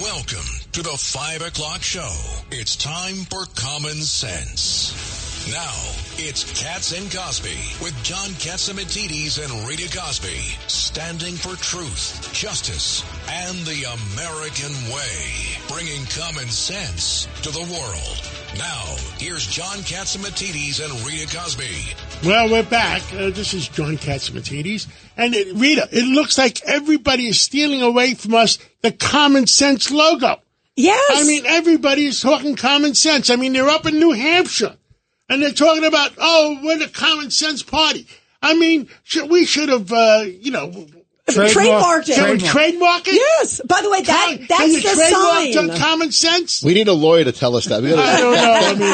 Welcome to the 5 o'clock show. It's time for Common Sense. Now, it's Cats and Cosby with John Catsimatidis and Rita Cosby, standing for truth, justice, and the American way, bringing common sense to the world. Now, here's John Catsimatidis and Rita Cosby. Well, we're back. Uh, this is John Catsimatidis. And it, Rita, it looks like everybody is stealing away from us the common sense logo. Yes. I mean, everybody is talking common sense. I mean, they're up in New Hampshire and they're talking about, oh, we're the common sense party. I mean, should, we should have, uh, you know, trademarked it. can trademark it? Yes. By the way, that Can- that's can you the trademark sign. common sense? We need a lawyer to tell us that. We I gotta, don't know.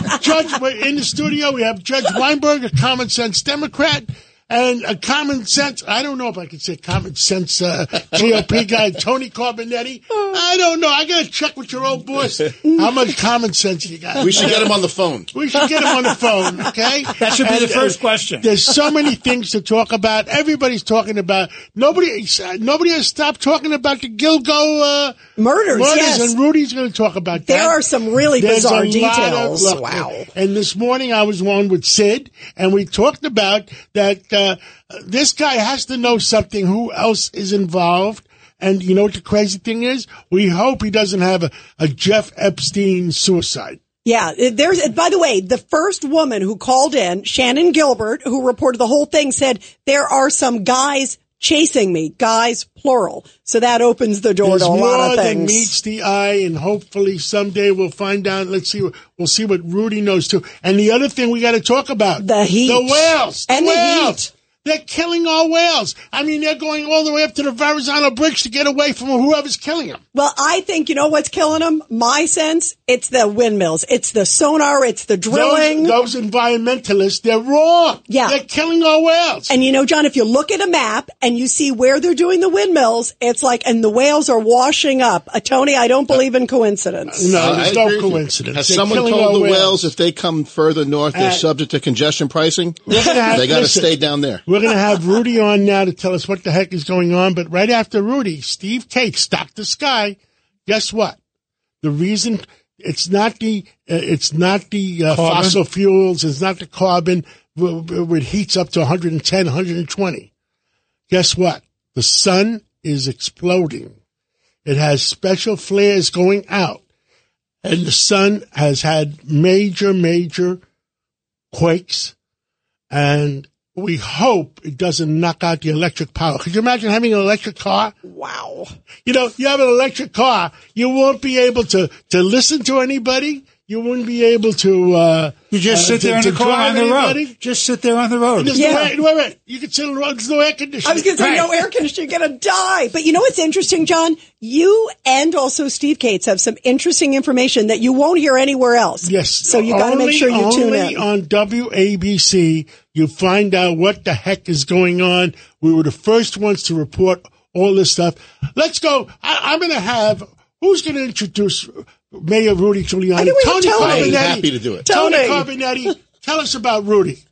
I mean, Judge, we're in the studio, we have Judge Weinberg, a common sense Democrat, and a common sense, I don't know if I could say common sense uh, GOP guy, Tony Carbonetti. I don't know. I got to check with your old boss how much common sense you got. we should get him on the phone. We should get him on the phone, okay? That should be the And, uh, first question. There's so many things to talk about. Everybody's talking about. Nobody, nobody has stopped talking about the Gilgo uh, Murders, yes. and Rudy's going to talk about that. There are some really There's bizarre a lot of- details. look, wow. And this morning I was on with Sid, and we talked about that. Uh, Uh, this guy has to know something. Who else is involved? And you know what the crazy thing is? We hope he doesn't have a, a Jeff Epstein suicide. Yeah, uh, there's. Uh, by the way, the first woman who called in, Shannan Gilbert, who reported the whole thing, said there are some guys chasing me. Guys, plural. So that opens the door There's to a lot of things. More than meets the eye, and hopefully someday we'll find out. Let's see. We'll see what Rudy knows too. And the other thing we got to talk about The heat. the whales, And the heat. They're killing our whales. I mean, they're going all the way up to the Verrazano Bridge to get away from whoever's killing them. Well, I think you know what's killing them. My sense, it's the windmills, it's the sonar, it's the drilling. Those, those environmentalists, they're wrong. Yeah. They're killing our whales. And you know, John, if you look at a map and you see where they're doing the windmills, it's like, and the whales are washing up. Uh, Tony, I don't believe in coincidence. no, there's agree no coincidence. Has They're someone told the whales if they come further north, they're Uh, subject to congestion pricing? gonna have- they got to stay down there. We're going to have Rudy on now to tell us what the heck is going on. But right after Rudy, Steve Kates, Dr. Sky, guess what? The reason it's not the uh, it's not the uh, fossil fuels, it's not the carbon it heats up to 110, 120. Guess what? The sun is exploding. It has special flares going out, and the sun has had major, major quakes, and we hope it doesn't knock out the electric power. Could you imagine having an electric car? Wow. You know, you have an electric car, you won't be able to, to listen to anybody. You wouldn't be able to, uh, You just uh, sit to- there in to the car drive on the anybody. road. Just sit there on the road. Yeah. no air, wait, wait, you can sit on the road, there's no air conditioning. I was going to say Right. no air conditioning, you're going to die. But you know what's interesting, John? You and also Steve Kates have some interesting information that you won't hear anywhere else. Yes. So you got to make sure you tune in. on WABC, you find out what the heck is going on. We were the first ones to report all this stuff. Let's go. I, I'm going to have, who's going to introduce Mayor Rudy Giuliani? I think we have Tony. Carbonetti. Happy to do it. Tony Tony. Carbonetti, tell us about Rudy.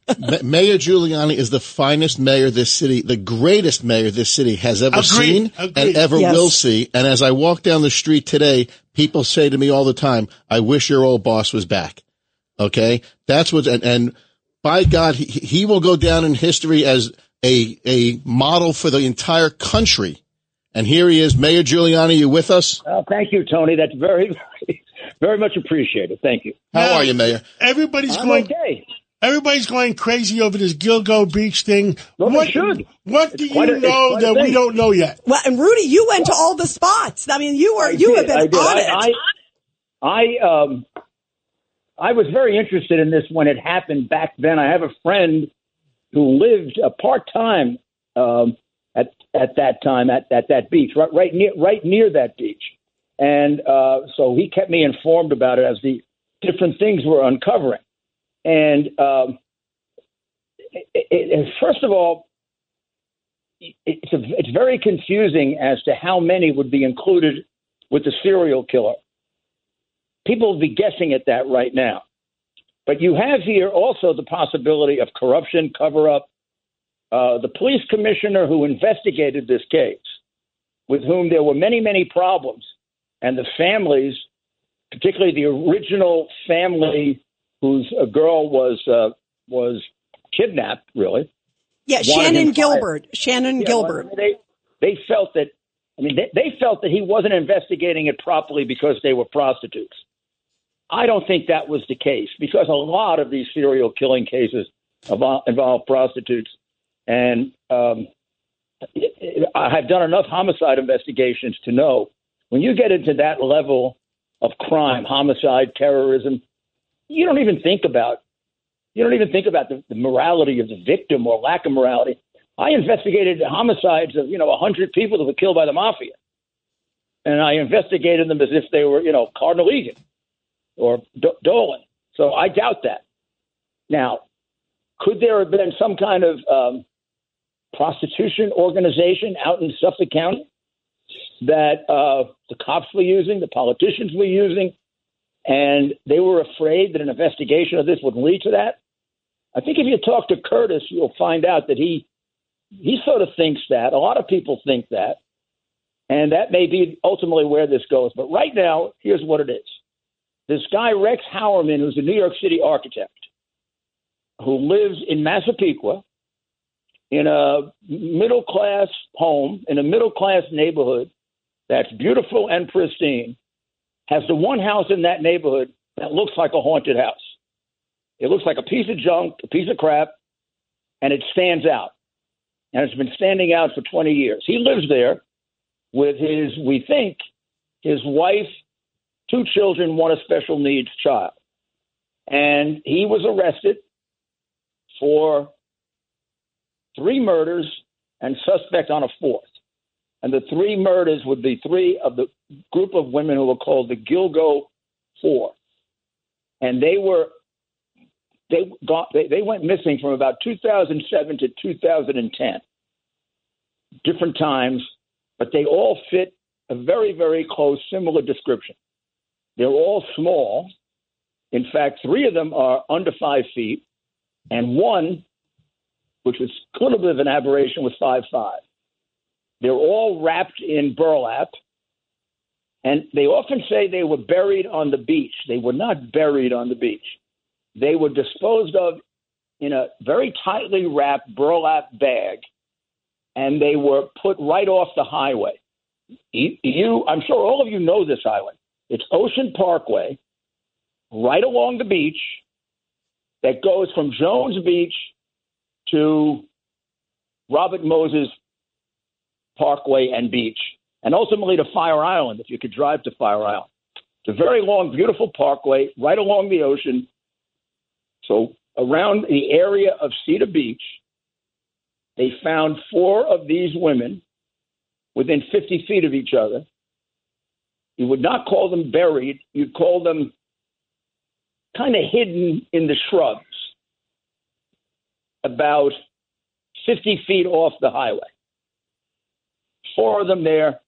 Mayor Giuliani is the finest mayor this city, the greatest mayor this city has ever Agreed. seen Agreed. and ever Yes. will see. And as I walk down the street today, people say to me all the time, I wish your old boss was back. Okay. That's what, and, and by God, he, he will go down in history as a, a model for the entire country. And here he is, Mayor Giuliani. You with us? Oh, thank you, Tony. That's very, very, very much appreciated. Thank you. How Now, are you, Mayor? Everybody's I'm going. okay. Everybody's going crazy over this Gilgo Beach thing. Well, what should. What do It's you a- know that we don't know yet? well, and Rudy, you went to all the spots. I mean, you were you have been I did. on I, it. I, I, um, I was very interested in this when it happened back then. I have a friend who lived uh, part time um, at at that time at, at that beach, right, right near right near that beach, and uh, so he kept me informed about it as the different things were uncovering. And um, it, it- first of all, it's a, it's very confusing as to how many would be included with the serial killer. People will be guessing at that right now. But you have here also the possibility of corruption, cover up. Uh, the police commissioner who investigated this case, with whom there were many, many problems, and the families, particularly the original family whose a girl was uh, was kidnapped, really. Yeah, Shannan him fired. Gilbert. Shannan Yeah, Gilbert. well, they they felt that I mean they, they felt that he wasn't investigating it properly because they were prostitutes. I don't think that was the case because a lot of these serial killing cases involve, prostitutes, and um, I have done enough homicide investigations to know when you get into that level of crime, homicide, terrorism, you don't even think about you don't even think about the, the morality of the victim or lack of morality. I investigated homicides of you know a hundred people that were killed by the mafia, and I investigated them as if they were you know Cardinal Egan or Dolan. So I doubt that. Now, could there have been some kind of um, prostitution organization out in Suffolk County that uh, the cops were using, the politicians were using, and they were afraid that an investigation of this would lead to that? I think if you talk to Curtis, you'll find out that he he sort of thinks that. A lot of people think that, and that may be ultimately where this goes. But right now, here's what it is: this guy Rex Heuermann, who's a New York City architect, who lives in Massapequa, in a middle class home in a middle class neighborhood that's beautiful and pristine, has the one house in that neighborhood that looks like a haunted house. It looks like a piece of junk, a piece of crap, and it stands out. And it's been standing out for 20 years. He lives there with his, we think, his wife, two children, one a special needs child. And he was arrested for three murders and suspect on a fourth. And the three murders would be three of the group of women who were called the Gilgo Four. And they were they got they, they went missing from about 2007 to 2010 different times but they all fit a very very close similar description they're all small in fact three of them are under five feet and one which was a little bit of an aberration was five five they're all wrapped in burlap and they often say they were buried on the beach they were not buried on the beach they were disposed of in a very tightly wrapped burlap bag, and they were put right off the highway. You, I'm sure all of you know this highway. It's Ocean Parkway, right along the beach, that goes from Jones Beach to Robert Moses Parkway and Beach, and ultimately to Fire Island, if you could drive to Fire Island. It's a very long, beautiful parkway right along the ocean. So around the area of Cedar Beach, they found four of these women within 50 feet of each other. You would not call them buried, you'd call them kind of hidden in the shrubs, about 50 feet off the highway. Four of them there,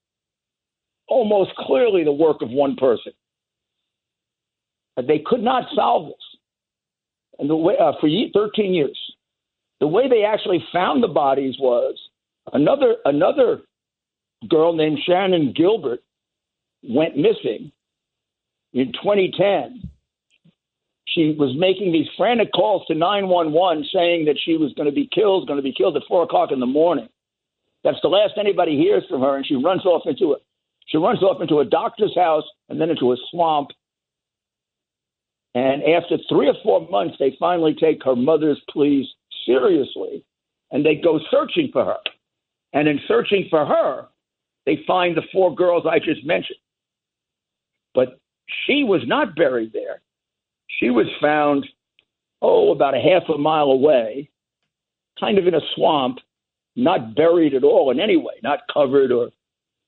almost clearly the work of one person. But they could not solve this and the way uh, for 13 years. The way they actually found the bodies was another another girl named Shannan Gilbert went missing in 2010. She was making these frantic calls to 911 saying that she was going to be killed, going to be killed at four o'clock in the morning. That's the last anybody hears from her, and she runs off into a she runs off into a doctor's house and then into a swamp and after three or four months, they finally take her mother's pleas seriously and they go searching for her. And in searching for her, they find the four girls I just mentioned. She was not buried there. She was found, oh, about a half a mile away, kind of in a swamp, not buried at all in any way, not covered or.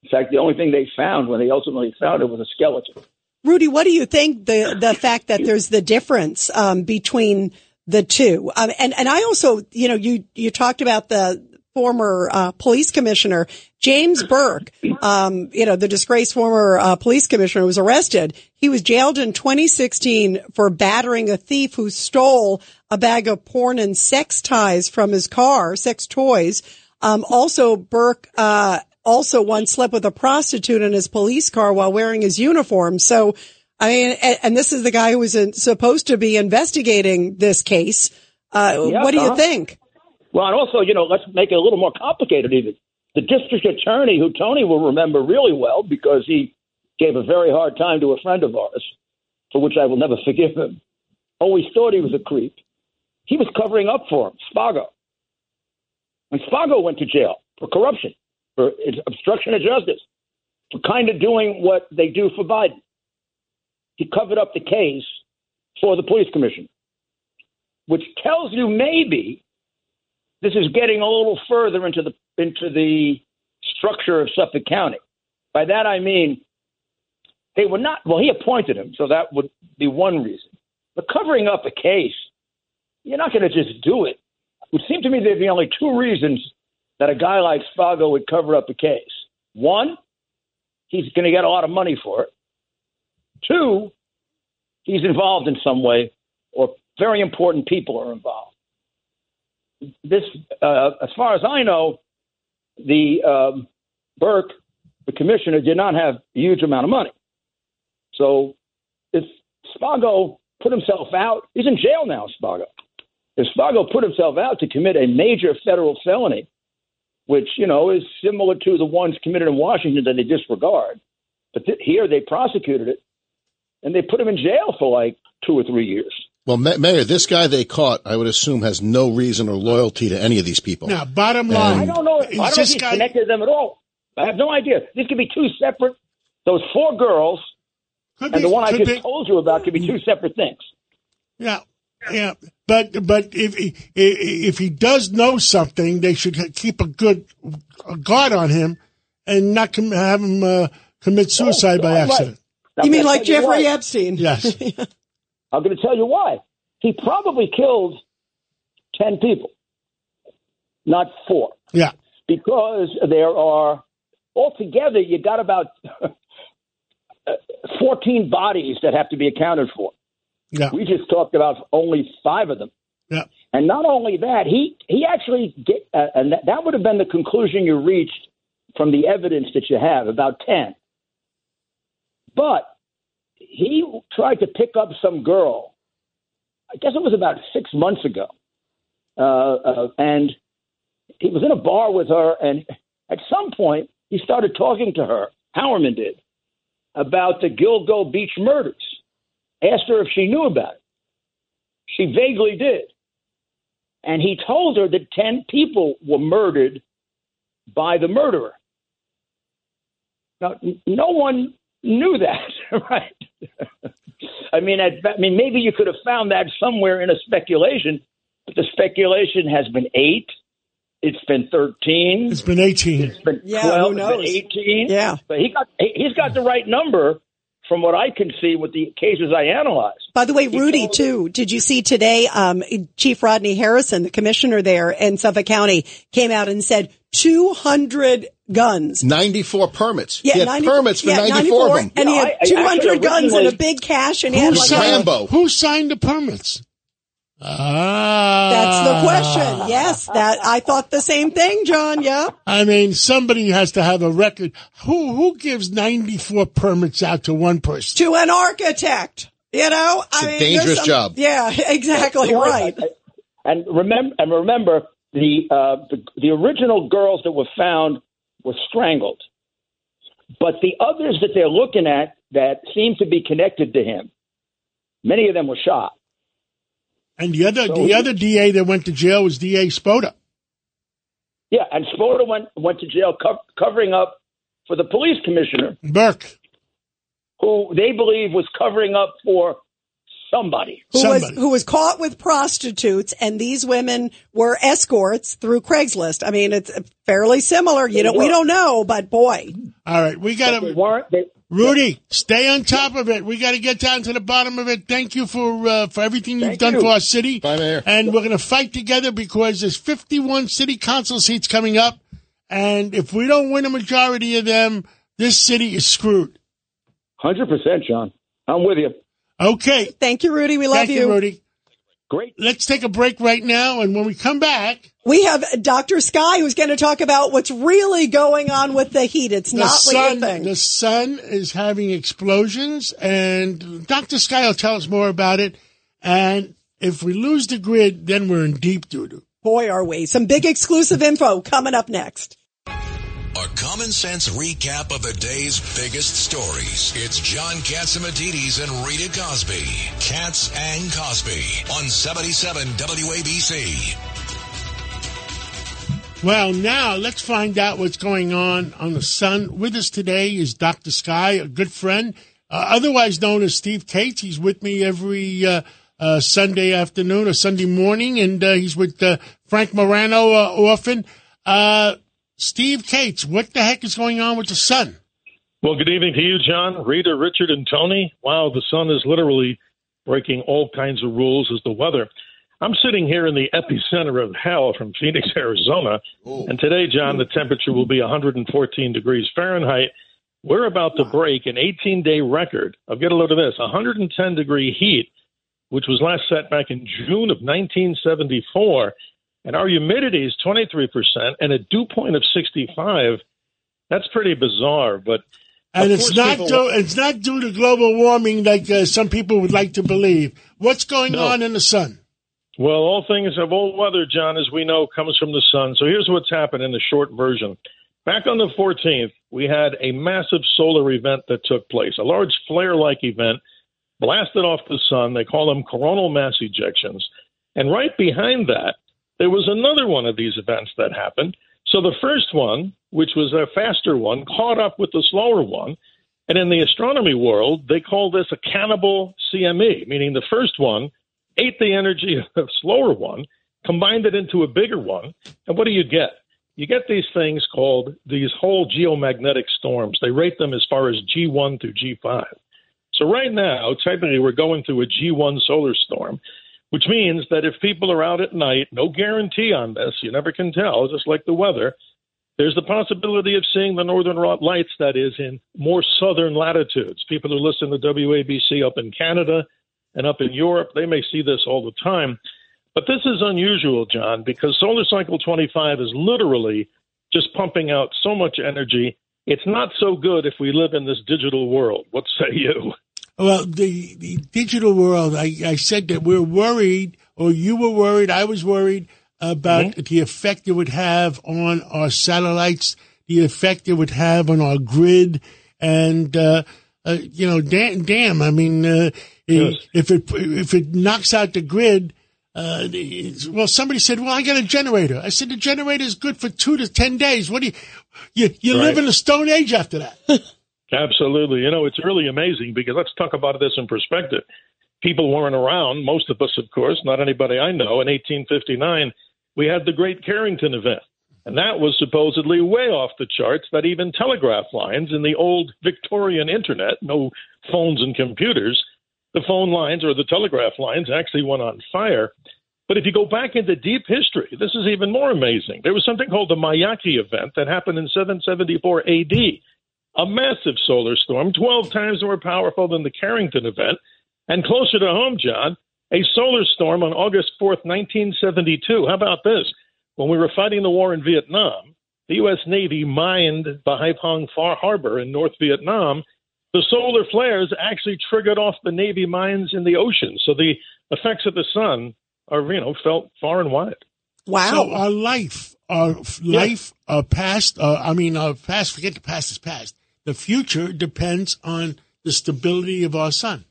In fact, the only thing they found when they ultimately found it was a skeleton. Rudy, what do you think the the fact that there's the difference um, between the two? Um, and and I also, you know, you you talked about the former uh, police commissioner James Burke, um, you know, the disgraced former uh, police commissioner was arrested. He was jailed in 2016 for battering a thief who stole a bag of porn and sex ties from his car, sex toys. Um, also, Burke uh, also once slept with a prostitute in his police car while wearing his uniform. So, I mean, and, and this is the guy who was in, supposed to be investigating this case. Uh, Yeah, what do you uh-huh. think? Well, and also, you know, let's make it a little more complicated even. The district attorney, who Tony will remember really well because he gave a very hard time to a friend of ours, for which I will never forgive him, always thought he was a creep. He was covering up for him, Spota. And Spota went to jail for corruption, for obstruction of justice, for kind of doing what they do for Biden. He covered up the case for the police commission, which tells you maybe this is getting a little further into the into the structure of Suffolk County. By that I mean they were not well, he appointed him, so that would be one reason. But covering up a case, you're not going to just do it. It would seem to me there'd be only two reasons that a guy like Spota would cover up a case. One, he's going to get a lot of money for it. Two, he's involved in some way, or very important people are involved this, uh, as far as I know, the um, Burke, the commissioner, did not have a huge amount of money. So if Spota put himself out, he's in jail now, Spota. If Spota put himself out to commit a major federal felony, which, you know, is similar to the ones committed in Washington that they disregard, but th- here they prosecuted it and they put him in jail for like two or three years. Well, Mayor, this guy they caught, I would assume, has no reason or loyalty to any of these people. Now, bottom And- line, I don't know. I don't know if this he's guy- connected to them at all. I have no idea. This could be two separate. Those four girls could and be- the one I just be- told you about could be two separate things. Yeah, yeah, but but if he if he does know something, they should keep a good a guard on him and not com- have him uh, commit suicide by accident. Now, You mean like Jeffrey why. Epstein? Yes, I'm going to tell you why. He probably killed ten people, not four, yeah, because there are altogether you got about fourteen bodies that have to be accounted for. yeah, We just talked about only five of them. yeah. And not only that, he he actually get, uh, and that, that would have been the conclusion you reached from the evidence that you have about ten. But he tried to pick up some girl. I guess it was about six months ago, uh, uh, and he was in a bar with her. And at some point, he started talking to her. Heuermann did about the Gilgo Beach murders. Asked her if she knew about it. She vaguely did. And he told her that 10 people were murdered by the murderer. Now, no one knew that, right? I mean, I, I mean, maybe you could have found that somewhere in a speculation, but the speculation has been eight. It's been 13. It's been eighteen. It's been Yeah, 12. who It's knows? been 18. Yeah. But he got, he- he's got the right number from what I can see with the cases I analyzed. By the way, Rudy, too, did you see today, um, Chief Rodney Harrison, the commissioner there in Suffolk County, came out and said 200 guns. 94 permits. Yeah, he had 90 permits for yeah, 94, of them. And he No, had I- I 200 actually guns and a big cash, and he had Who like signed- a, Who signed the permits? Ah, that's the question. Yes, that I thought the same thing, John. Yeah. I mean, somebody has to have a record. Who who gives ninety four permits out to one person? To an architect. You know, I a mean, dangerous some- job. Yeah, exactly right. And remember, and remember the, uh, the the original girls that were found were strangled, but the others that they're looking at that seem to be connected to him, many of them were shot. And the other So- the other DA that went to jail was DA Spota. Yeah, and Spota went went to jail co- covering up for the police commissioner, Burke. who they believe was covering up for somebody. Who was who was caught with prostitutes, and these women were escorts through Craigslist. I mean, it's fairly similar. You know, we don't know, but boy, All right, we got They to Rudy. Stay on top of it. We got to get down to the bottom of it. Thank you for uh, for everything you've Thank done you. for our city. Bye, Mayor. And we're going to fight together because there's 51 city council seats coming up, and if we don't win a majority of them, this city is screwed. Hundred percent, John. I'm with you. Okay. thank you, Rudy. We love Thank you, Rudy. Great. Let's take a break right now. And when we come back, We have Dr. Sky who's going to talk about what's really going on with the heat. It's the not what you think. the sun is having explosions, and Dr. Sky will tell us more about it. And if we lose the grid, then we're in deep doo doo. Boy, are we. Some big exclusive info coming up next. A common sense recap of the day's biggest stories. It's John Catsimatidis and Rita Cosby. Cats and Cosby on 77 WABC. Well, now let's find out what's going on on the sun. With us today is Dr. Sky, a good friend, uh, otherwise known as Steve Kates. He's with me every uh, uh, Sunday afternoon or Sunday morning, and uh, he's with uh, Frank Morano uh, often. Uh, Steve Kates, what the heck is going on with the sun? Well, good evening to you, John, Rita, Richard, and Tony. Wow, the sun is literally breaking all kinds of rules as the weather. I'm sitting here in the epicenter of hell from Phoenix, Arizona. And today, John, the temperature will be 114 degrees Fahrenheit. We're about to break an 18 day record of, get a load of this, 110 degree heat, which was last set back in June of 1974. And our humidity is 23% and a dew point of 65. That's pretty bizarre, but And it's not people- due, it's not due to global warming like uh, some people would like to believe. What's going No. on in the sun? Well, all things of all weather, John, as we know, comes from the sun. So here's what's happened in the short version. Back on the 14th, we had a massive solar event that took place, a large flare like event blasted off the sun. They call them coronal mass ejections. And right behind that, there was another one of these events that happened. So the first one, which was a faster one, caught up with the slower one. And in the astronomy world, they call this a cannibal CME, meaning the first one ate the energy of the slower one, combined it into a bigger one. And what do you get? You get these things called these whole geomagnetic storms. They rate them as far as G1 through G5. So right now, technically, we're going through a G1 solar storm, which means that if people are out at night, no guarantee on this, you never can tell, just like the weather, there's the possibility of seeing the northern lights, that is, in more southern latitudes. People who listen to WABC up in Canada and up in Europe, they may see this all the time. But this is unusual, John, because solar cycle 25 is literally just pumping out so much energy. It's not so good if we live in this digital world. What say you? Well, the, the digital world, I, I said that we're worried, or you were worried, I was worried about the effect it would have on our satellites, the effect it would have on our grid, and, uh, uh, you know, damn, damn I mean, uh, Yes. if it if it knocks out the grid, uh, well, somebody said, "Well, I got a generator." I said, "The generator is good for two to ten days. What do you you, you live in a stone age after that?" Absolutely. You know, it's really amazing because let's talk about this in perspective. People weren't around, most of us, of course, not anybody I know. In 1859, we had the Great Carrington event. And that was supposedly way off the charts that even telegraph lines in the old Victorian internet, no phones and computers, the phone lines or the telegraph lines actually went on fire. But if you go back into deep history, this is even more amazing. There was something called the Miyake event that happened in 774 AD a massive solar storm, 12 times more powerful than the Carrington event. And closer to home, John, a solar storm on August 4th, 1972. How about this? When we were fighting the war in Vietnam, the U.S. Navy mined Hai Phong Harbor in North Vietnam. The solar flares actually triggered off the Navy mines in the ocean. So the effects of the sun are, you know, felt far and wide. Wow. So our life, our f- life, our past, uh, I mean, our past, forget the past is past. The future depends on the stability of our sun.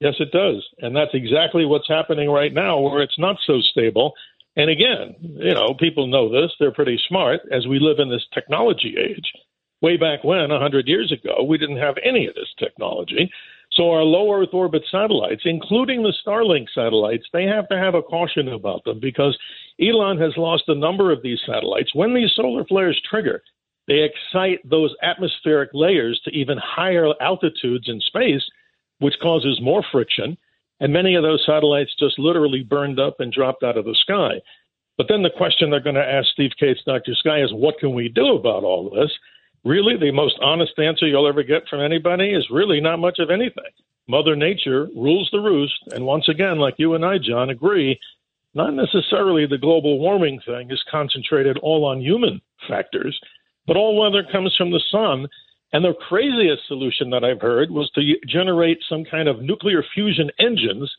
Yes, it does. And that's exactly what's happening right now, where it's not so stable. And again, you know, people know this. They're pretty smart as we live in this technology age. Way back when, 100 years ago, we didn't have any of this technology. So our low Earth orbit satellites, including the Starlink satellites, they have to have a caution about them because Elon has lost a number of these satellites. When these solar flares trigger, they excite those atmospheric layers to even higher altitudes in space, which causes more friction. And many of those satellites just literally burned up and dropped out of the sky. But then the question they're going to ask Steve Kates, Dr. Sky, is what can we do about all this? Really, the most honest answer you'll ever get from anybody is really not much of anything. Mother Nature rules the roost. And once again, like you and I, John, agree, not necessarily the global warming thing is concentrated all on human factors, but all weather comes from the sun. And the craziest solution that I've heard was to generate some kind of nuclear fusion engines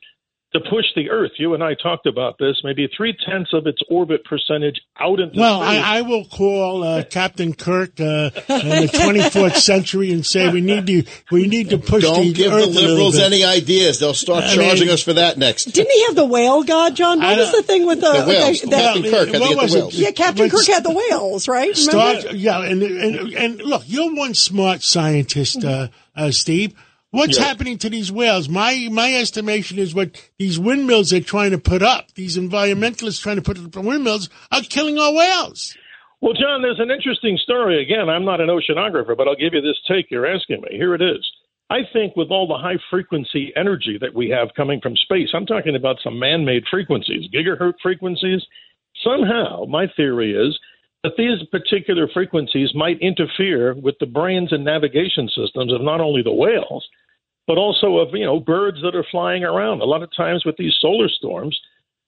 to push the Earth. You and I talked about this. Maybe three tenths of its orbit percentage out into Well, space. I, I will call uh, Captain Kirk uh, in the 24th century and say we need to we need to push Don't the give Earth the a liberals bit. any ideas. They'll start I charging mean- us for that next. Didn't he have the whale god, John? What was the thing with the, The whales. that- Captain Kirk had to what get the was it? whales. yeah, Captain When Kirk had the whales, right? Start, yeah, and, and and look, you're one smart scientist, uh, uh, Steve. What's Yeah. happening to these whales? My my estimation is what these windmills they're trying to put up, these environmentalists trying to put up windmills, are killing our whales. Well, John, there's an interesting story. Again, I'm not an oceanographer, but I'll give you this take you're asking me. Here it is. I think with all the high frequency energy that we have coming from space, I'm talking about some man made frequencies, gigahertz frequencies. Somehow, my theory is that these particular frequencies might interfere with the brains and navigation systems of not only the whales, but also of you know birds that are flying around. A lot of times with these solar storms,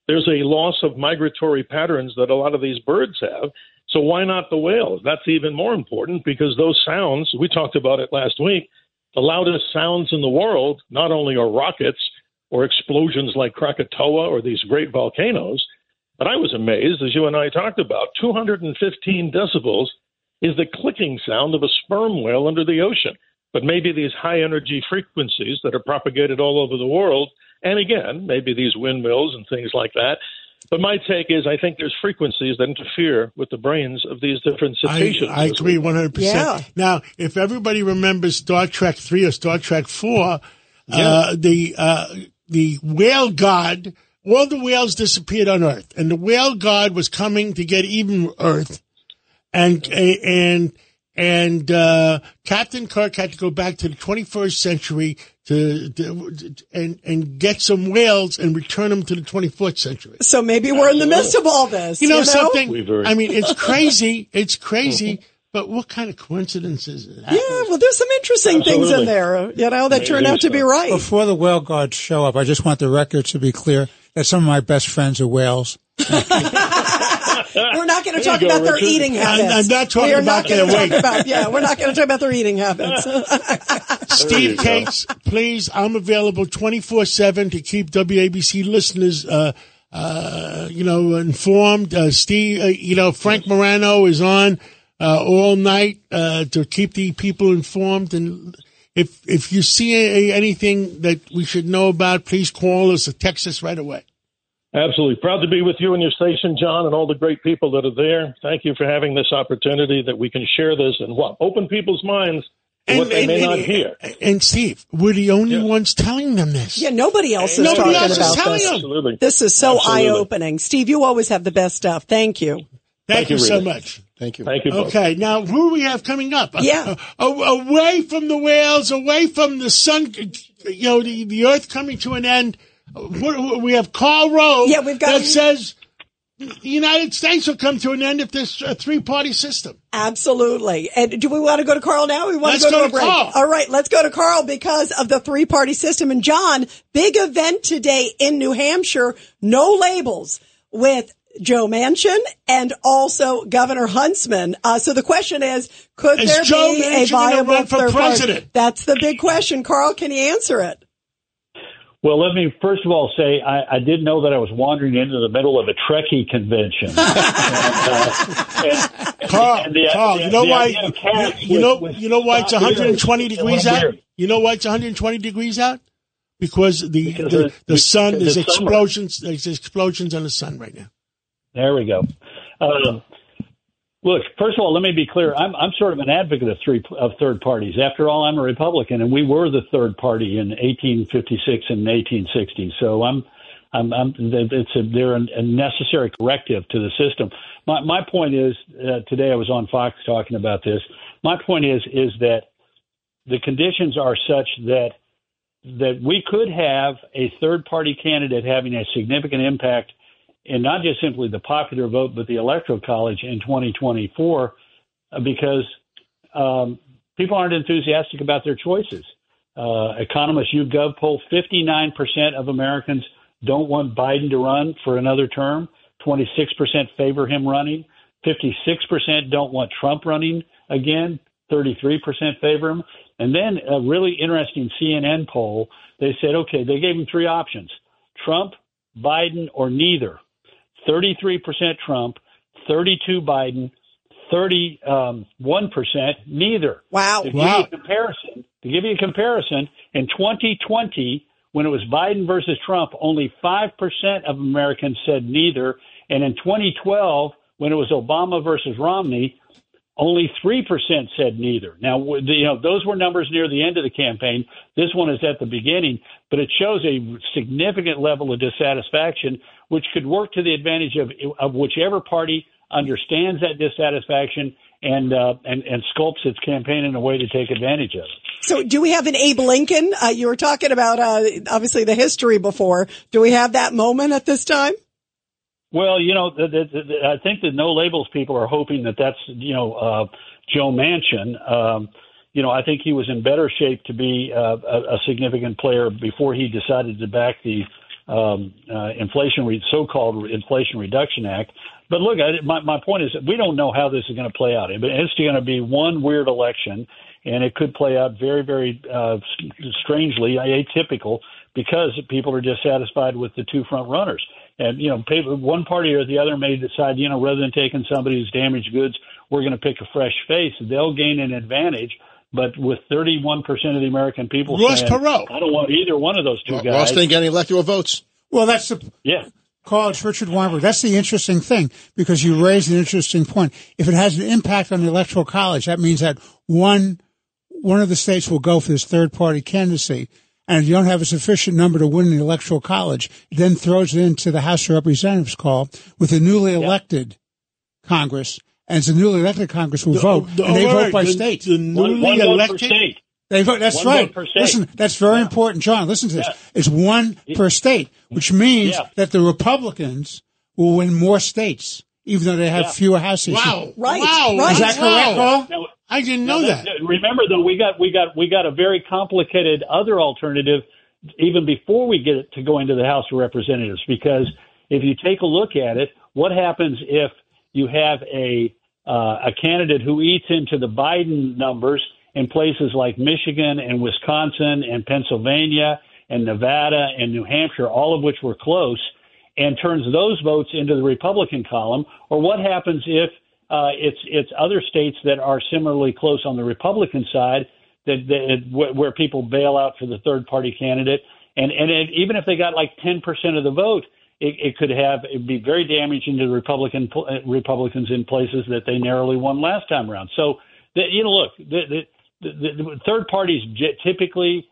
there's a loss of migratory patterns that a lot of these birds have. So why not the whales? That's even more important because those sounds, we talked about it last week, the loudest sounds in the world not only are rockets or explosions like Krakatoa or these great volcanoes, but I was amazed, as you and I talked about, 215 decibels is the clicking sound of a sperm whale under the ocean. But maybe these high energy frequencies that are propagated all over the world, and again, maybe these windmills and things like that. But my take is I think there's frequencies that interfere with the brains of these different I, cetaceans. I agree one hundred Yeah. percent. Now, if everybody remembers Star Trek three or Star Trek four, uh, the uh, the whale god, all the whales disappeared on Earth, and the whale god was coming to get even with Earth, and and and uh, Captain Kirk had to go back to the twenty first century to, to and and get some whales and return them to the twenty fourth century. So maybe we're in the midst of all this. You know, something? We've heard. I mean, it's crazy. It's crazy. But what kind of coincidences is that? Yeah, well, there's some interesting things in there, you know, that turn do out to be right. Before the whale guards show up, I just want the record to be clear that some of my best friends are whales. We're not going to talk go, about their Richard. eating I'm- habits. I'm not talking we are about their weight. About, yeah, we're not going to talk about their eating habits. Steve Kates, please, I'm available 24 7 to keep WABC listeners, uh, uh, you know, informed. Uh, Steve, uh, you know, Frank Morano is on, uh, all night, uh, to keep the people informed. And if, if you see a, anything that we should know about, please call us or text us right away. Absolutely. Proud to be with you and your station, John, and all the great people that are there. Thank you for having this opportunity that we can share this and what open people's minds to what they may not hear. and Steve, we're the only ones telling them this. yeah, nobody else is Nobody talking else is about telling this. them. Absolutely. This is so eye opening. Steve, you always have the best stuff. Thank you. Thank, Thank you you, so much. Thank you. Thank you both. Okay, now who do we have coming up? Yeah. Uh, away from the whales, away from the sun, you know, the, the earth coming to an end. We have Karl Rove Yeah, we've got- that says the United States will come to an end if there's a three party system. Absolutely. And do we want to go to Karl now? Or we want Let's to go, go to a to break. Karl. All right, let's go to Karl because of the three party system. And John, big event today in New Hampshire. No labels with Joe Manchin and also Governor Huntsman. Uh, so the question is, could Is there Joe be Manchin a viable run for third party? president? That's the big question. Karl, can you answer it? Well, let me first of all say I, I did know that I was wandering into the middle of a Trekkie convention. Karl, And the- Karl, the- you know why? idea of cats You, you know, with- with you know why it's 120 degrees out. weird. You know why it's 120 degrees out? Because the Because the, it's- the sun because is it's summer. explosions. There's explosions on the sun right now. There we go. Um, look, first of all, let me be clear. I'm I'm sort of an advocate of three of third parties. After all, I'm a Republican, and we were the third party in 1856 and 1860. So I'm. I'm, I'm, it's a, they're a necessary corrective to the system. My, my point is, uh, today I was on Fox talking about this. My point is, is that the conditions are such that that we could have a third party candidate having a significant impact in not just simply the popular vote, but the electoral college in 2024, uh, because um, people aren't enthusiastic about their choices. uh, Economist YouGov poll, 59% of Americans don't want Biden to run for another term. 26% favor him running. 56% don't want Trump running again. 33% favor him. And then a really interesting CNN poll, they said, okay, they gave him three options Trump, Biden, or neither. 33% Trump, 32 Biden, 31% um, neither. Wow. To give Wow. you a comparison, to give you a comparison, in 2020, when it was Biden versus Trump, only 5% of Americans said neither. And in 2012, when it was Obama versus Romney, only 3% said neither. Now, you know, those were numbers near the end of the campaign. This one is at the beginning, but it shows a significant level of dissatisfaction, which could work to the advantage of, of whichever party understands that dissatisfaction and, uh, and, and sculpts its campaign in a way to take advantage of it. So do we have an Abe Lincoln? Uh, you were talking about, uh, obviously the history before. Do we have that moment at this time? Well, you know, the, the, the, I think the no labels people are hoping that that's you know uh, Joe Manchin. Um, you know, I think he was in better shape to be uh, a, a significant player before he decided to back the um, uh, inflation re- so-called Inflation Reduction Act. But look, I, my my point is that we don't know how this is going to play out. It's going to be one weird election, and it could play out very, very uh, strangely, atypical, because people are dissatisfied with the two front runners. And you know, people- one party or the other may decide, you know, rather than taking somebody who's damaged goods, we're going to pick a fresh face. They'll gain an advantage. But with 31% of the American people Ross saying, Perot. I don't want either one of those two guys. Ross didn't get any electoral votes. Well, that's the yeah. College, Richard Weinberg. That's the interesting thing because you raised an interesting point. If it has an impact on the electoral college, that means that one one of the states will go for this third party candidacy. And if you don't have a sufficient number to win the electoral college, it then throws it into the House of Representatives call with a newly elected Congress. And it's a newly elected Congress will vote, The- and they all vote right, by the- state. The One, newly one vote per elected. state. They vote. That's One right. vote per state. Listen, that's very important, John. Listen to this. It's one per state, which means Yeah. that the Republicans will win more states, even though they have Yeah. fewer House seats. Wow. Right, Wow. right. Is that correct, Paul? Now, I didn't know Now, that. Remember, though, we got we got we got a very complicated other alternative even before we get to go into the House of Representatives. Because if you take a look at it, what happens if you have a uh, a candidate who eats into the Biden numbers in places like Michigan and Wisconsin and Pennsylvania and Nevada and New Hampshire, all of which were close, and turns those votes into the Republican column? Or what happens if uh, it's it's other states that are similarly close on the Republican side that, that wh- where people bail out for the third party candidate, and and it, even if they got like ten percent of the vote, it, it could have it'd be very damaging to the Republican uh, Republicans in places that they narrowly won last time around. So the, you know, look, the, the, the, the third parties typically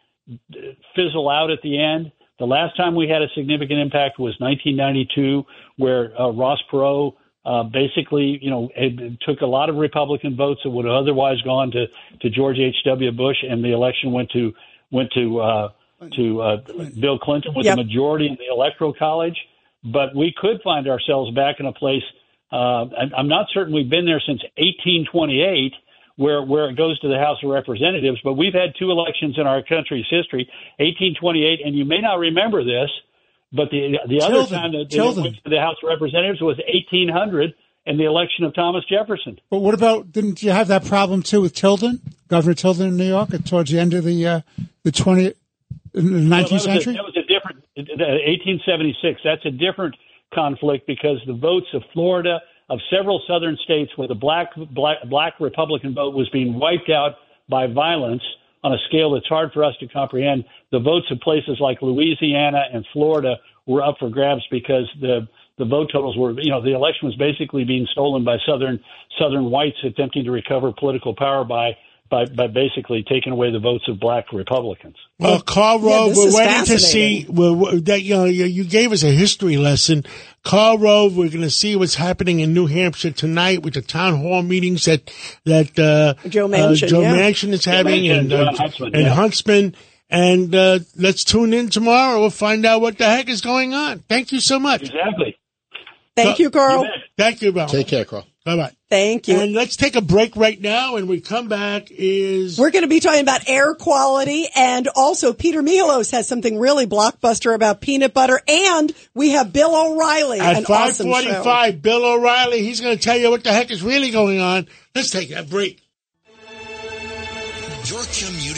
fizzle out at the end. The last time we had a significant impact was 1992, where uh, Ross Perot uh, basically, you know, it took a lot of Republican votes that would have otherwise gone to, to George H. W. Bush, and the election went to went to uh, to uh, Bill Clinton with Yep. a majority in the Electoral College. But we could find ourselves back in a place. Uh, I'm- I'm not certain we've been there since 1828, where where it goes to the House of Representatives. But we've had two elections in our country's history, 1828, and you may not remember this, but the the other Tilden. time that that it Tilden. went to the House of Representatives was 1800 and the election of Thomas Jefferson. But what about? Didn't you have that problem too with Tilden, Governor Tilden in New York, towards the end of the uh, the twentieth, Well, that nineteenth a- century? that was a different 1876. That's a different conflict because the votes of Florida, of several southern states where the black black, black Republican vote was being wiped out by violence on a scale that's hard for us to comprehend. The votes of places like Louisiana and Florida were up for grabs because the the vote totals were, you know, the election was basically being stolen by southern southern whites attempting to recover political power by by, by basically taking away the votes of black Republicans. Well, Karl Rove, this we're waiting to see fascinating. we're, we're- that. You know, you, you gave us a history lesson. Karl Rove, we're going to see what's happening in New Hampshire tonight with the town hall meetings that that uh, Joe uh, Manchin, Joe yeah. Manchin is having, Manchin, and uh, Huntsman, and yeah. Huntsman. And uh, let's tune in tomorrow. We'll find out what the heck is going on. Thank you so much. Exactly. Thank you, Karl. bet. Thank you, Bob. Take care, Karl. Bye bye. Thank you. And let's take a break right now. And we come back is We're going to be talking about air quality and also Peter Milos has something really blockbuster about peanut butter and we have Bill O'Reilly. at five forty-five. awesome forty show. five. Bill O'Reilly. He's going to tell you what the heck is really going on. Let's take that break. You're commuting home with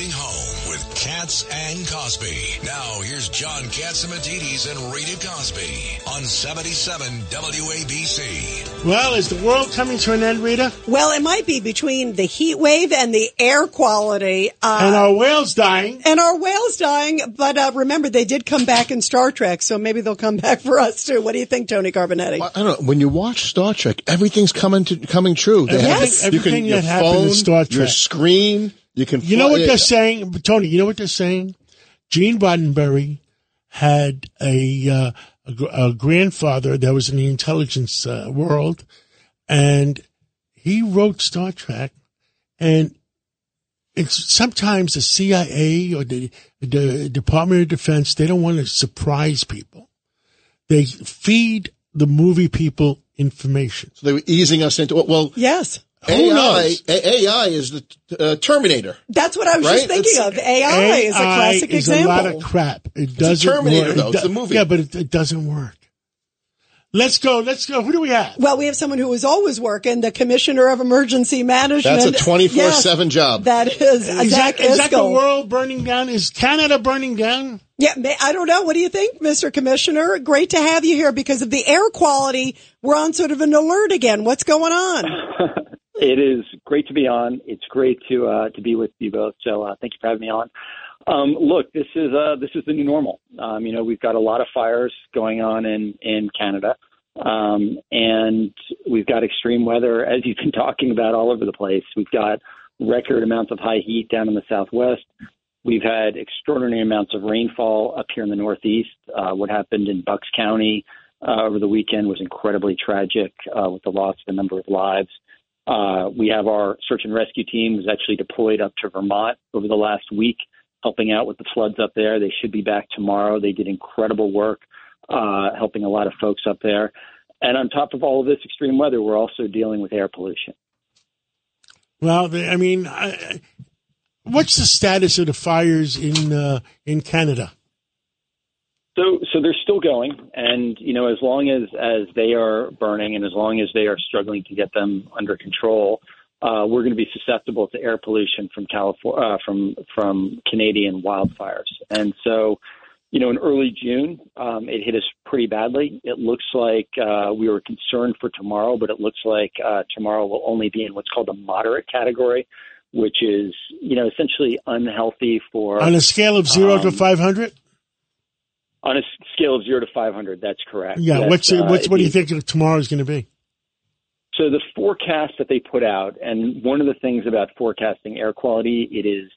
Cats and Cosby. Now here's John Catsimatidis and Rita Cosby on 77 WABC. Well, is the world coming to an end, Rita? Well, it might be between the heat wave and the air quality. Uh, and our whales dying. and our whales dying, but uh, remember they did come back in Star Trek, so maybe they'll come back for us too. What do you think, Tony Carbonetti? I don't know. When you watch Star Trek, everything's coming to coming true. They have- Yes. you can Everything your that happened in phone, Star your Trek. screen. You can. You know what yeah. they're saying, Tony? You know what they're saying? Gene Roddenberry had a, uh, a, a grandfather that was in the intelligence uh, world, and he wrote Star Trek. And it's sometimes the CIA or the, the Department of Defense they don't want to surprise people. They feed the movie people information. So they were easing us into well. Yes, Who AI, knows? A- AI is the uh, Terminator. that's what I was Right? just thinking It's- of. AI, is a classic is example. a lot of crap. It doesn't Terminator, work. though. It It's the movie. Yeah, but it, it doesn't work. Let's go. Let's go. Who do we have? Well, we have someone who is always working, the Commissioner of Emergency Management. That's a twenty four Yes, seven job. That is, Is Zach that, is that the world burning down? Is Canada burning down? Yeah, I don't know. What do you think, Mr. Commissioner? Great to have you here because of the air quality. We're on sort of an alert again. What's going on? It is great to be on. It's great to uh, to be with you both. So uh, thank you for having me on. Um, look, this is uh, this is the new normal. Um, you know, we've got a lot of fires going on in in Canada, um, and we've got extreme weather, as you've been talking about, all over the place. We've got record amounts of high heat down in the southwest. We've had extraordinary amounts of rainfall up here in the northeast. Uh, what happened in Bucks County uh, over the weekend was incredibly tragic, uh, with the loss of a number of lives. Uh, we have our search and rescue team was actually deployed up to Vermont over the last week, helping out with the floods up there. They should be back tomorrow. They did incredible work, uh, helping a lot of folks up there. And on top of all of this extreme weather, we're also dealing with air pollution. Well, I mean, I, what's the status of the fires in uh, in Canada? So, so they're still going, and you know, as long as as they are burning, and as long as they are struggling to get them under control, uh, we're going to be susceptible to air pollution from California, uh, from from Canadian wildfires. And so, you know, in early June, um, it hit us pretty badly. It looks like uh, we were concerned for tomorrow, but it looks like uh, tomorrow will only be in what's called a moderate category, which is you know essentially unhealthy for On a scale of zero to Um, five hundred? On a scale of zero to five hundred. That's correct. Yeah. That's, what's uh, what's what do you think tomorrow is going to be? So the forecast that they put out, and one of the things about forecasting air quality, it is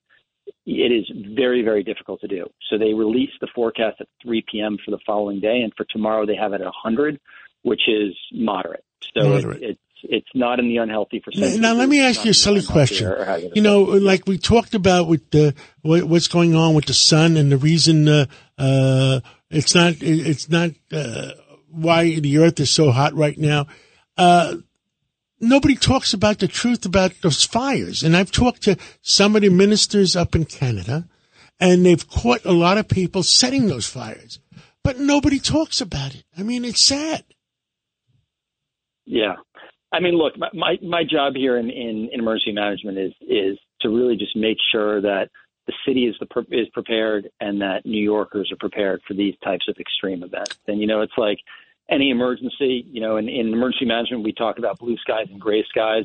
it is very very difficult to do. So they released the forecast at 3 p.m. for the following day, and for tomorrow they have it at 100, which is moderate. So Moderate. It, it's it's not in the unhealthy percentage. Now, let me ask you a silly question. or- or hazardous You know, like we talked about with the what's going on with the sun and the reason uh, uh, it's not it's not uh, why the earth is so hot right now. Uh, nobody talks about the truth about those fires, and I've talked to some of the ministers up in Canada, and they've caught a lot of people setting those fires, but nobody talks about it. I mean, it's sad. Yeah. I mean, look, my, my, job here in, in, in emergency management is, is to really just make sure that the city is the is prepared and that New Yorkers are prepared for these types of extreme events. And you know, it's like any emergency. You know, in, in emergency management, we talk about blue skies and gray skies.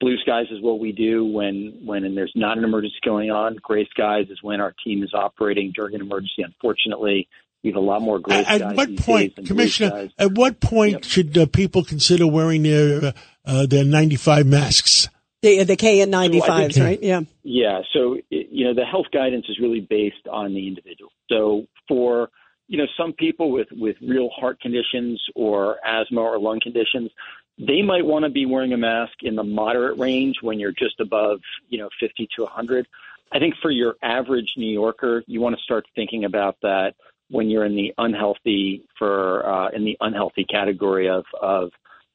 Blue skies is what we do when when and there's not an emergency going on. Gray skies is when our team is operating during an emergency. Unfortunately, we have a lot more gray skies At what point, Commissioner? At what point Yep. should uh, people consider wearing their uh, uh, their ninety five masks? The the KN95s, So I think- right? Yeah. Yeah. So, you know, the health guidance is really based on the individual. So for, you know, some people with, with real heart conditions or asthma or lung conditions, they might want to be wearing a mask in the moderate range when you're just above, you know, 50 to 100. I think for your average New Yorker, you want to start thinking about that when you're in the unhealthy for uh, in the unhealthy category of of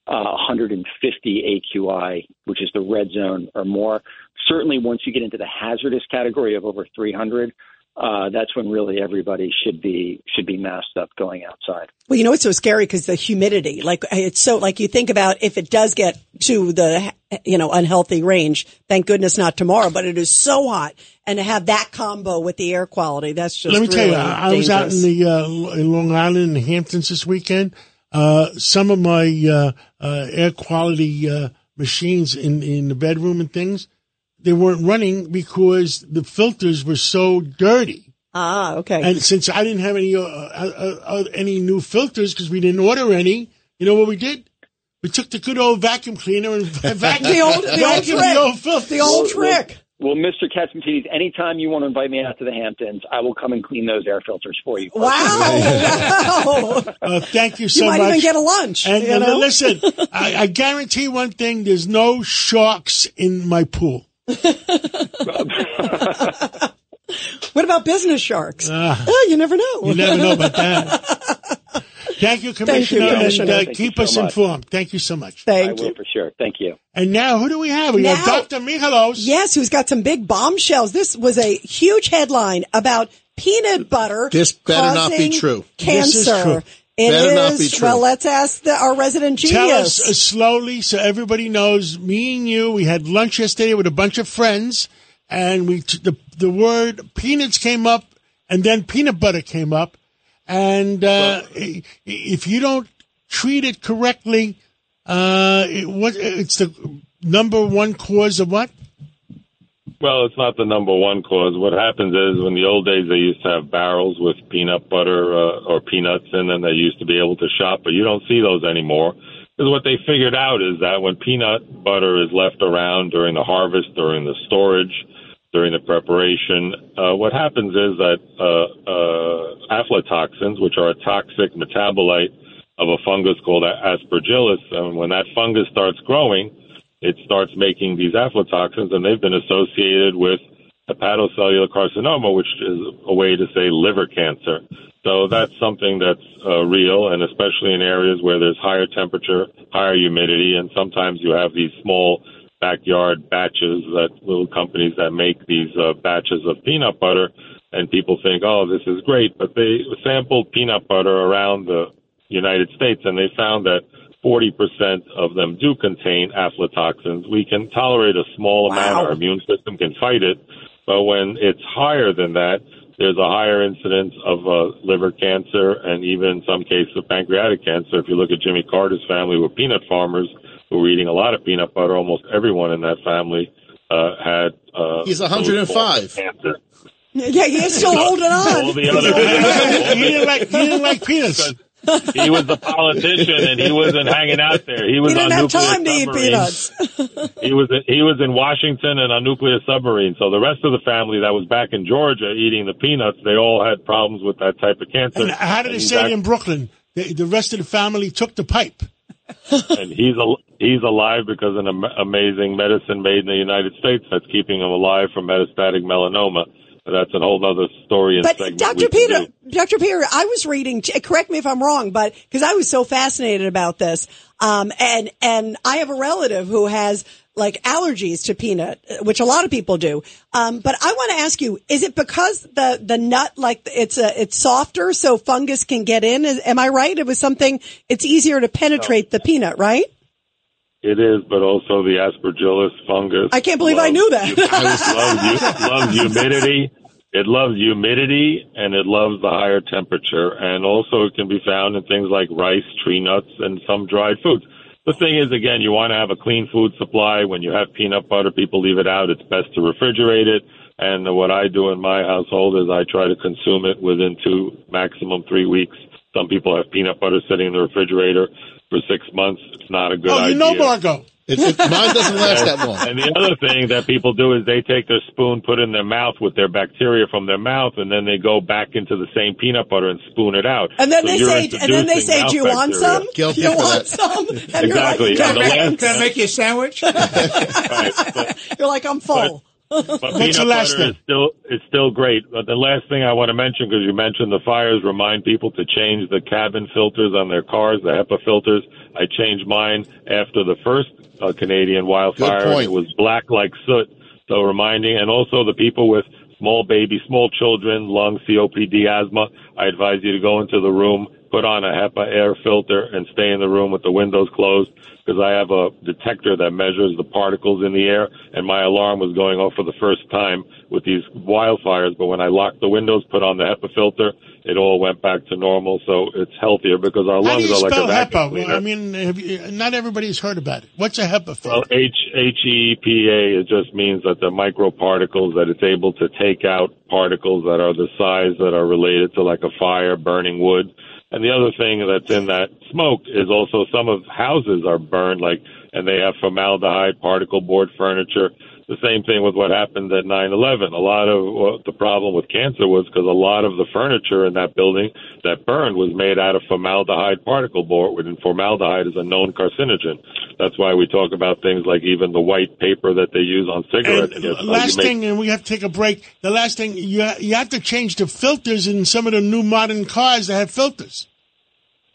uh, 150 AQI, which is the red zone or more. Certainly, once you get into the hazardous category of over 300, uh, that's when really everybody should be should be masked up going outside. Well, you know, it's so scary because the humidity, like it's so like you think about if it does get to the, you know, unhealthy range, thank goodness not tomorrow, but it is so hot and to have that combo with the air quality, that's just Let me tell you, I, I was out in the uh, in Long Island, in the Hamptons this weekend. Uh, some of my uh, uh, air quality uh, machines in in the bedroom and things, they weren't running because the filters were so dirty. Ah, okay. And since I didn't have any uh, uh, uh, any new filters because we didn't order any, you know what we did? We took the good old vacuum cleaner and vacuum the old, the old trick. the old filters. The old trick. Well, Mr. Catsimatidis, anytime you want to invite me out to the Hamptons, I will come and clean those air filters for you. Wow. wow. Uh, thank you so much. you might much. even get a lunch. And, you and know? listen, I, I guarantee one thing: there's no sharks in my pool. What about business sharks? Oh, you never know. You never know about that. Thank you, Commissioner, Commissioner. and uh, Thank you keep so us much. informed. Thank you so much. I Thank will you. for sure. Thank you. And now, who do we have? We Now- have Dr. Michalos. Yes, who's got some big bombshells. This was a huge headline about peanut butter. This better not be true. Cancer. This is true. It Better not be true. Well, let's ask the, our resident genius. Tell us uh, slowly so everybody knows. Me and you, we had lunch yesterday with a bunch of friends, and we t- the the word peanuts came up, and then peanut butter came up, and uh, i- if you don't treat it correctly, uh, it, what it's the number one cause of what? Well, it's not the number one cause. What happens is, in the old days, they used to have barrels with peanut butter uh, or peanuts in them. They used to be able to shop, but you don't see those anymore. Because what they figured out is that when peanut butter is left around during the harvest, during the storage, during the preparation, uh, what happens is that uh, uh, aflatoxins, which are a toxic metabolite of a fungus called aspergillus, and when that fungus starts growing, it starts making these aflatoxins, and they've been associated with hepatocellular carcinoma, which is a way to say liver cancer. So that's something that's uh, real, and especially in areas where there's higher temperature, higher humidity, and sometimes you have these small backyard batches that little companies that make these uh, batches of peanut butter, and people think, oh, this is great, but they sampled peanut butter around the United States, and they found that 40% of them do contain aflatoxins. We can tolerate a small amount. Our immune system can fight it. But when it's higher than that, there's a higher incidence of uh, liver cancer and even in some cases of pancreatic cancer. If you look at Jimmy Carter's family with peanut farmers who were eating a lot of peanut butter, almost everyone in that family uh, had. Uh, He's 105. Cancer. yeah, you're still holding on. All on. the other, he didn't like he didn't like peanuts. he was the politician and he wasn't hanging out there. He was He didn't on have nuclear time to eat submarines. peanuts. He was he was in Washington and on nuclear submarine. So the rest of the family that was back in Georgia eating the peanuts, they all had problems with that type of cancer. And how did they And he's say it act- in Brooklyn? The, the rest of the family took the pipe. and he's al- he's alive because of an am- amazing medicine made in the United States that's keeping him alive from metastatic melanoma. That's a whole other story. And But Dr. Peter. Dr. Peter, I was reading, correct me if I'm wrong, but because I was so fascinated about this. Um, and, and I have a relative who has like allergies to peanut, which a lot of people do. Um, but I want to ask you, is it because the, the nut, like it's a, it's softer so fungus can get in? Is, am I right? It was something, it's easier to penetrate the peanut, right? It is, but also the aspergillus fungus. I can't believe I knew that. loves, loves humidity. It loves humidity and it loves the higher temperature. And also it can be found in things like rice, tree nuts, and some dried foods. The thing is, again, you want to have a clean food supply. When you have peanut butter, people leave it out. It's best to refrigerate it. And what I do in my household is I try to consume it within two, maximum three weeks. Some people have peanut butter sitting in the refrigerator for six months. It's not a good oh, idea. you know, Margot. It, it, mine doesn't last that long. And the other thing that people do is they take their spoon, put it in their mouth with their bacteria from their mouth, and then they go back into the same peanut butter and spoon it out. And then So they say, and then they introducing say, do you want bacteria. some? Guilty you want that. some? And Exactly. You're like, And the last- Can I make you a sandwich? you're like, I'm full. But What's peanut the last butter thing? is still it's still great. But the last thing I want to mention because you mentioned the fires, remind people to change the cabin filters on their cars, the HEPA filters. I changed mine after the first uh, Canadian wildfire. It was black like soot. So reminding, and also the people with small baby, small children, lung, COPD, asthma. I advise you to go into the room, put on a HEPA air filter, and stay in the room with the windows closed because I have a detector that measures the particles in the air, and my alarm was going off for the first time with these wildfires. But when I locked the windows, put on the HEPA filter, it all went back to normal. So it's healthier because our lungs are like a vacuum HEPA? cleaner. I mean, have you, not everybody's heard about it. What's a HEPA Well. H H E P A it just means that the microparticles that it's able to take out particles that are the size that are related to like a fire, burning wood. And the other thing that's in that smoke is also some of houses are burned like and they have formaldehyde, particle board furniture. The same thing with what happened at 9/11. A lot of what the problem with cancer was because a lot of the furniture in that building that burned was made out of formaldehyde particle board, and formaldehyde is a known carcinogen. That's why we talk about things like even the white paper that they use on cigarettes. And Yes, last make- thing, and we have to take a break. The last thing, you ha- you have to change the filters in some of the new modern cars that have filters.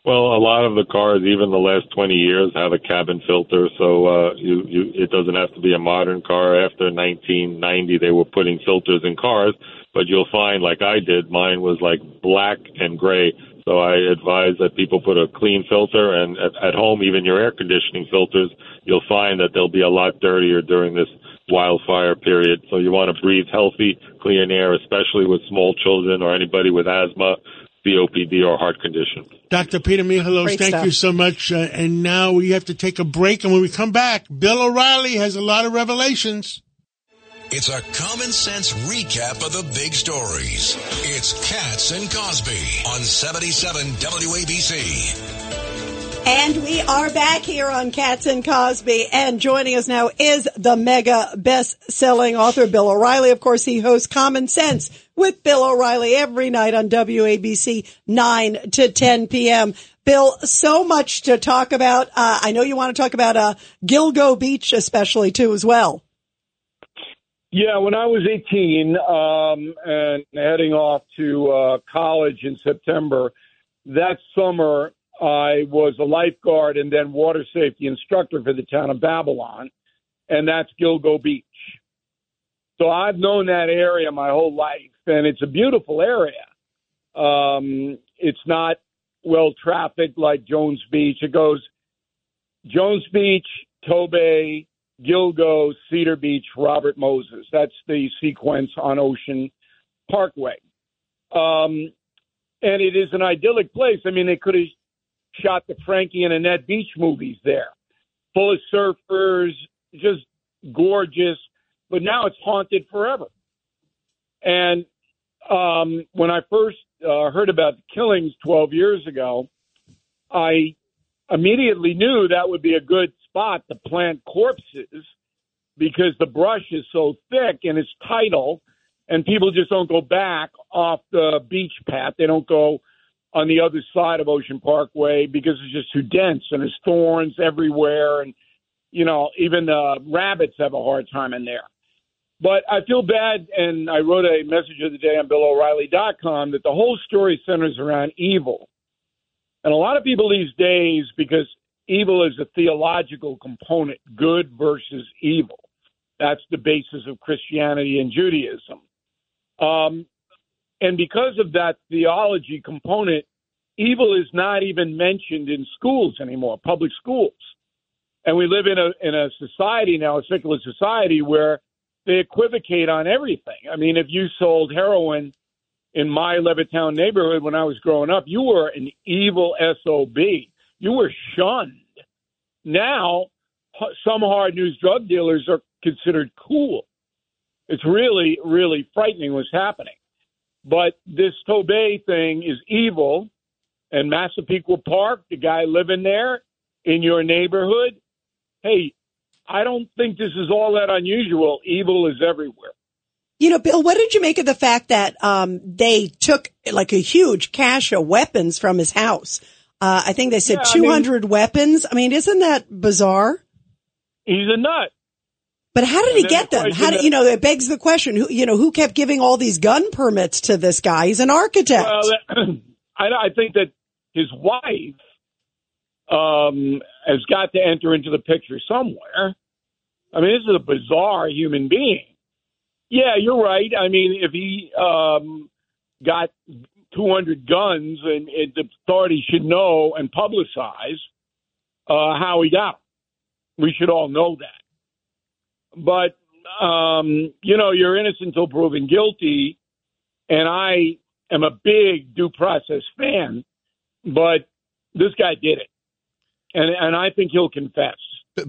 Well, a lot of the cars, even the last 20 years, have a cabin filter, so uh, you, you, it doesn't have to be a modern car. After 1990, they were putting filters in cars, but you'll find, like I did, mine was like black and gray. So I advise that people put a clean filter, and at, at home, even your air conditioning filters, you'll find that they'll be a lot dirtier during this wildfire period. So you want to breathe healthy, clean air, especially with small children or anybody with asthma, COPD, or heart condition. Dr. Peter Mihalos, Great thank stuff. you so much. Uh, and now we have to take a break. And when we come back, Bill O'Reilly has a lot of revelations. It's a common sense recap of the big stories. It's Cats and Cosby on 77 WABC. And we are back here on Cats and Cosby. And joining us now is the mega best selling author, Bill O'Reilly. Of course, he hosts Common Sense with Bill O'Reilly every night on WABC 9 to 10 p.m. Bill, so much to talk about. Uh, I know you want to talk about uh, Gilgo Beach, especially too, as well. Yeah, when I was 18 um, and heading off to uh, college in September, that summer I was a lifeguard and then water safety instructor for the town of Babylon, and that's Gilgo Beach. So I've known that area my whole life, and it's a beautiful area. Um, it's not well trafficked like Jones Beach. It goes Jones Beach, Tobay, Gilgo, Cedar Beach, Robert Moses. That's the sequence on Ocean Parkway. Um, and it is an idyllic place. I mean, they could have shot the Frankie and Annette Beach movies there, full of surfers, just gorgeous. But now it's haunted forever. And um, when I first uh, heard about the killings 12 years ago, I immediately knew that would be a good spot to plant corpses because the brush is so thick and it's tidal, and people just don't go back off the beach path. They don't go on the other side of Ocean Parkway because it's just too dense and there's thorns everywhere, and you know even the rabbits have a hard time in there. But I feel bad, and I wrote a message of the day on BillO'Reilly.com that the whole story centers around evil. And a lot of people these days, because evil is a theological component, good versus evil. That's the basis of Christianity and Judaism. Um, and because of that theology component, evil is not even mentioned in schools anymore, public schools. And we live in a in a society now, a secular society, where they equivocate on everything. I mean, if you sold heroin in my Levittown neighborhood when I was growing up, you were an evil SOB. You were shunned. Now, some hard news drug dealers are considered cool. It's really, really frightening what's happening. But this Tobey thing is evil. And Massapequa Park, the guy living there in your neighborhood, hey, I don't think this is all that unusual. Evil is everywhere. You know, Bill, what did you make of the fact that um, they took like a huge cache of weapons from his house? Uh, I think they said Yeah, I mean- 200 weapons. I mean, isn't that bizarre? He's a nut. But how did he get the them? How did, you know, it begs the question, who, you know, who kept giving all these gun permits to this guy? He's an architect. Well, that- I, I think that his wife um, has got to enter into the picture somewhere. I mean, this is a bizarre human being. Yeah, you're right. I mean, if he um, got 200 guns, and, and the authorities should know and publicize uh, how he got. We should all know that. But um, you know, you're innocent until proven guilty, and I am a big due process fan. But this guy did it, and and I think he'll confess.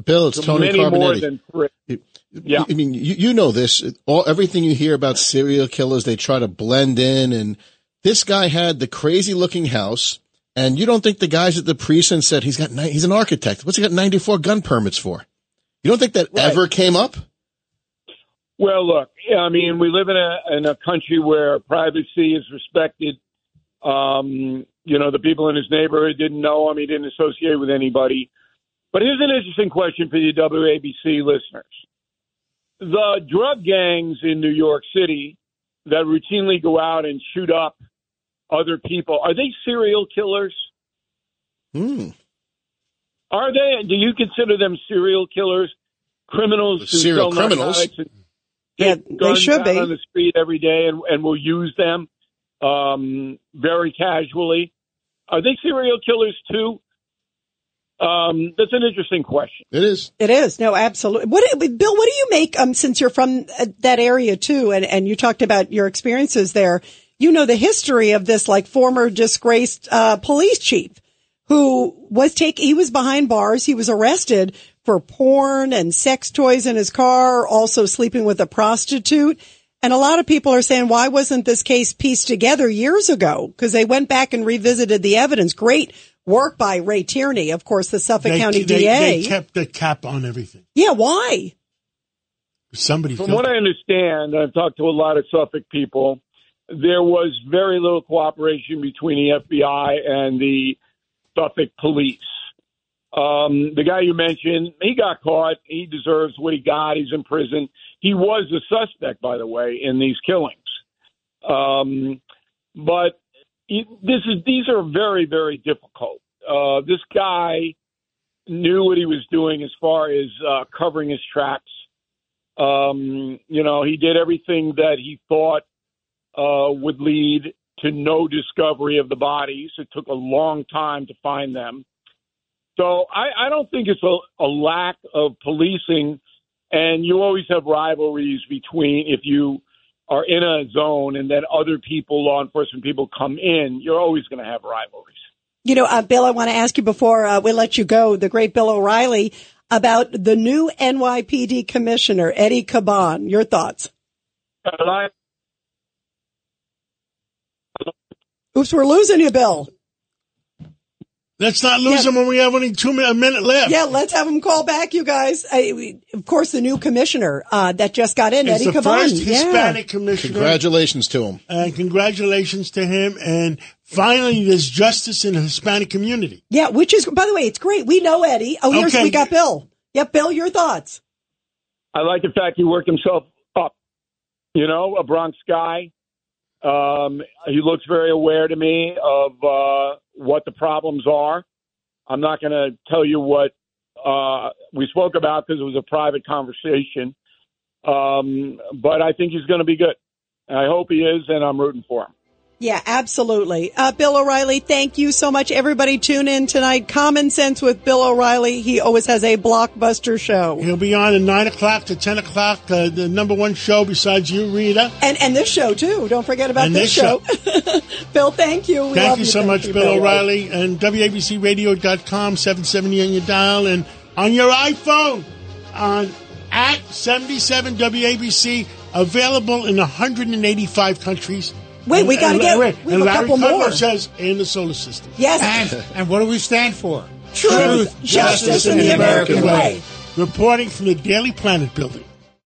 Bill, it's to Tony many more Carbonetti. than three. Yeah. I mean, you, you know this. All everything you hear about serial killers, they try to blend in. And this guy had the crazy looking house. And you don't think the guys at the precinct said he's got he's an architect? What's he got ninety four gun permits for? You don't think that ever came up? Well, look, I mean, we live in a in a country where privacy is respected. Um, you know, the people in his neighborhood didn't know him; he didn't associate with anybody. But here's an interesting question for the WABC listeners: the drug gangs in New York City that routinely go out and shoot up other people are they serial killers? Hmm. Are they? Do you consider them serial killers? Criminals who Serial sell criminals? Yeah, they should be. on the street every day and, and will use them um, very casually. Are they serial killers too? Um, that's an interesting question. It is. It is. No, absolutely. What, Bill, what do you make, um, since you're from uh, that area too, and, and you talked about your experiences there, you know the history of this, like, former disgraced, uh, police chief who was take, he was behind bars. He was arrested for porn and sex toys in his car, also sleeping with a prostitute. And a lot of people are saying, why wasn't this case pieced together years ago? Because they went back and revisited the evidence. Great work by Ray Tierney, of course, the Suffolk They, County they, DA. they kept the cap on everything. yeah, why? Somebody From felt what I understand, I've talked to a lot of Suffolk people. There was very little cooperation between the FBI and the Suffolk police. Um, the guy you mentioned, he got caught. He deserves what he got. He's in prison. He was a suspect, by the way, in these killings. Um, but this is these are very very difficult. Uh, this guy knew what he was doing as far as uh, covering his tracks. Um, you know, he did everything that he thought uh, would lead to no discovery of the bodies. It took a long time to find them. So I, I don't think it's a, a lack of policing, and you always have rivalries between if you are in a zone and then other people, law enforcement people, come in. You're always going to have rivalries. You know, uh, Bill, I want to ask you before uh, we let you go, the great Bill O'Reilly, about the new NYPD commissioner, Eddie Caban. Your thoughts? I, Oops, we're losing you, Bill. Let's not lose Yeah. them when we have only two a minute left. Yeah, let's have him call back, you guys. I, we- of course, the new commissioner uh, that just got in, It's Eddie the Caban. first yeah. Hispanic commissioner. Congratulations to him. and congratulations to him. And finally, there's justice in the Hispanic community. Yeah, which is, by the way, it's great. We know Eddie. Oh, here's Okay. we got Bill. Yep, Bill, your thoughts? I like the fact he worked himself up. You know, a Bronx guy. Um, he looks very aware to me of uh, what the problems are. I'm not going to tell you what uh, we spoke about because it was a private conversation. Um, but I think he's going to be good. I hope he is, and I'm rooting for him. Yeah, absolutely. Uh, Bill O'Reilly, thank you so much. Everybody tune in tonight. Common Sense with Bill O'Reilly. He always has a blockbuster show. He'll be on at 9 o'clock to 10 o'clock, uh, the number one show besides you, Rita. And, and this show too. Don't forget about And this, this show. Bill, thank you. We Thank love you so much, you, Bill O'Reilly. And WABCRadio.com, 770 on your dial. And on your iPhone, on at 77 WABC, available in 185 countries. Wait, we gotta get- wait, we have a Larry couple Kudlow more. says in the solar system. Yes. And, and what do we stand for? Truth, justice, and the American way. Reporting from the Daily Planet building.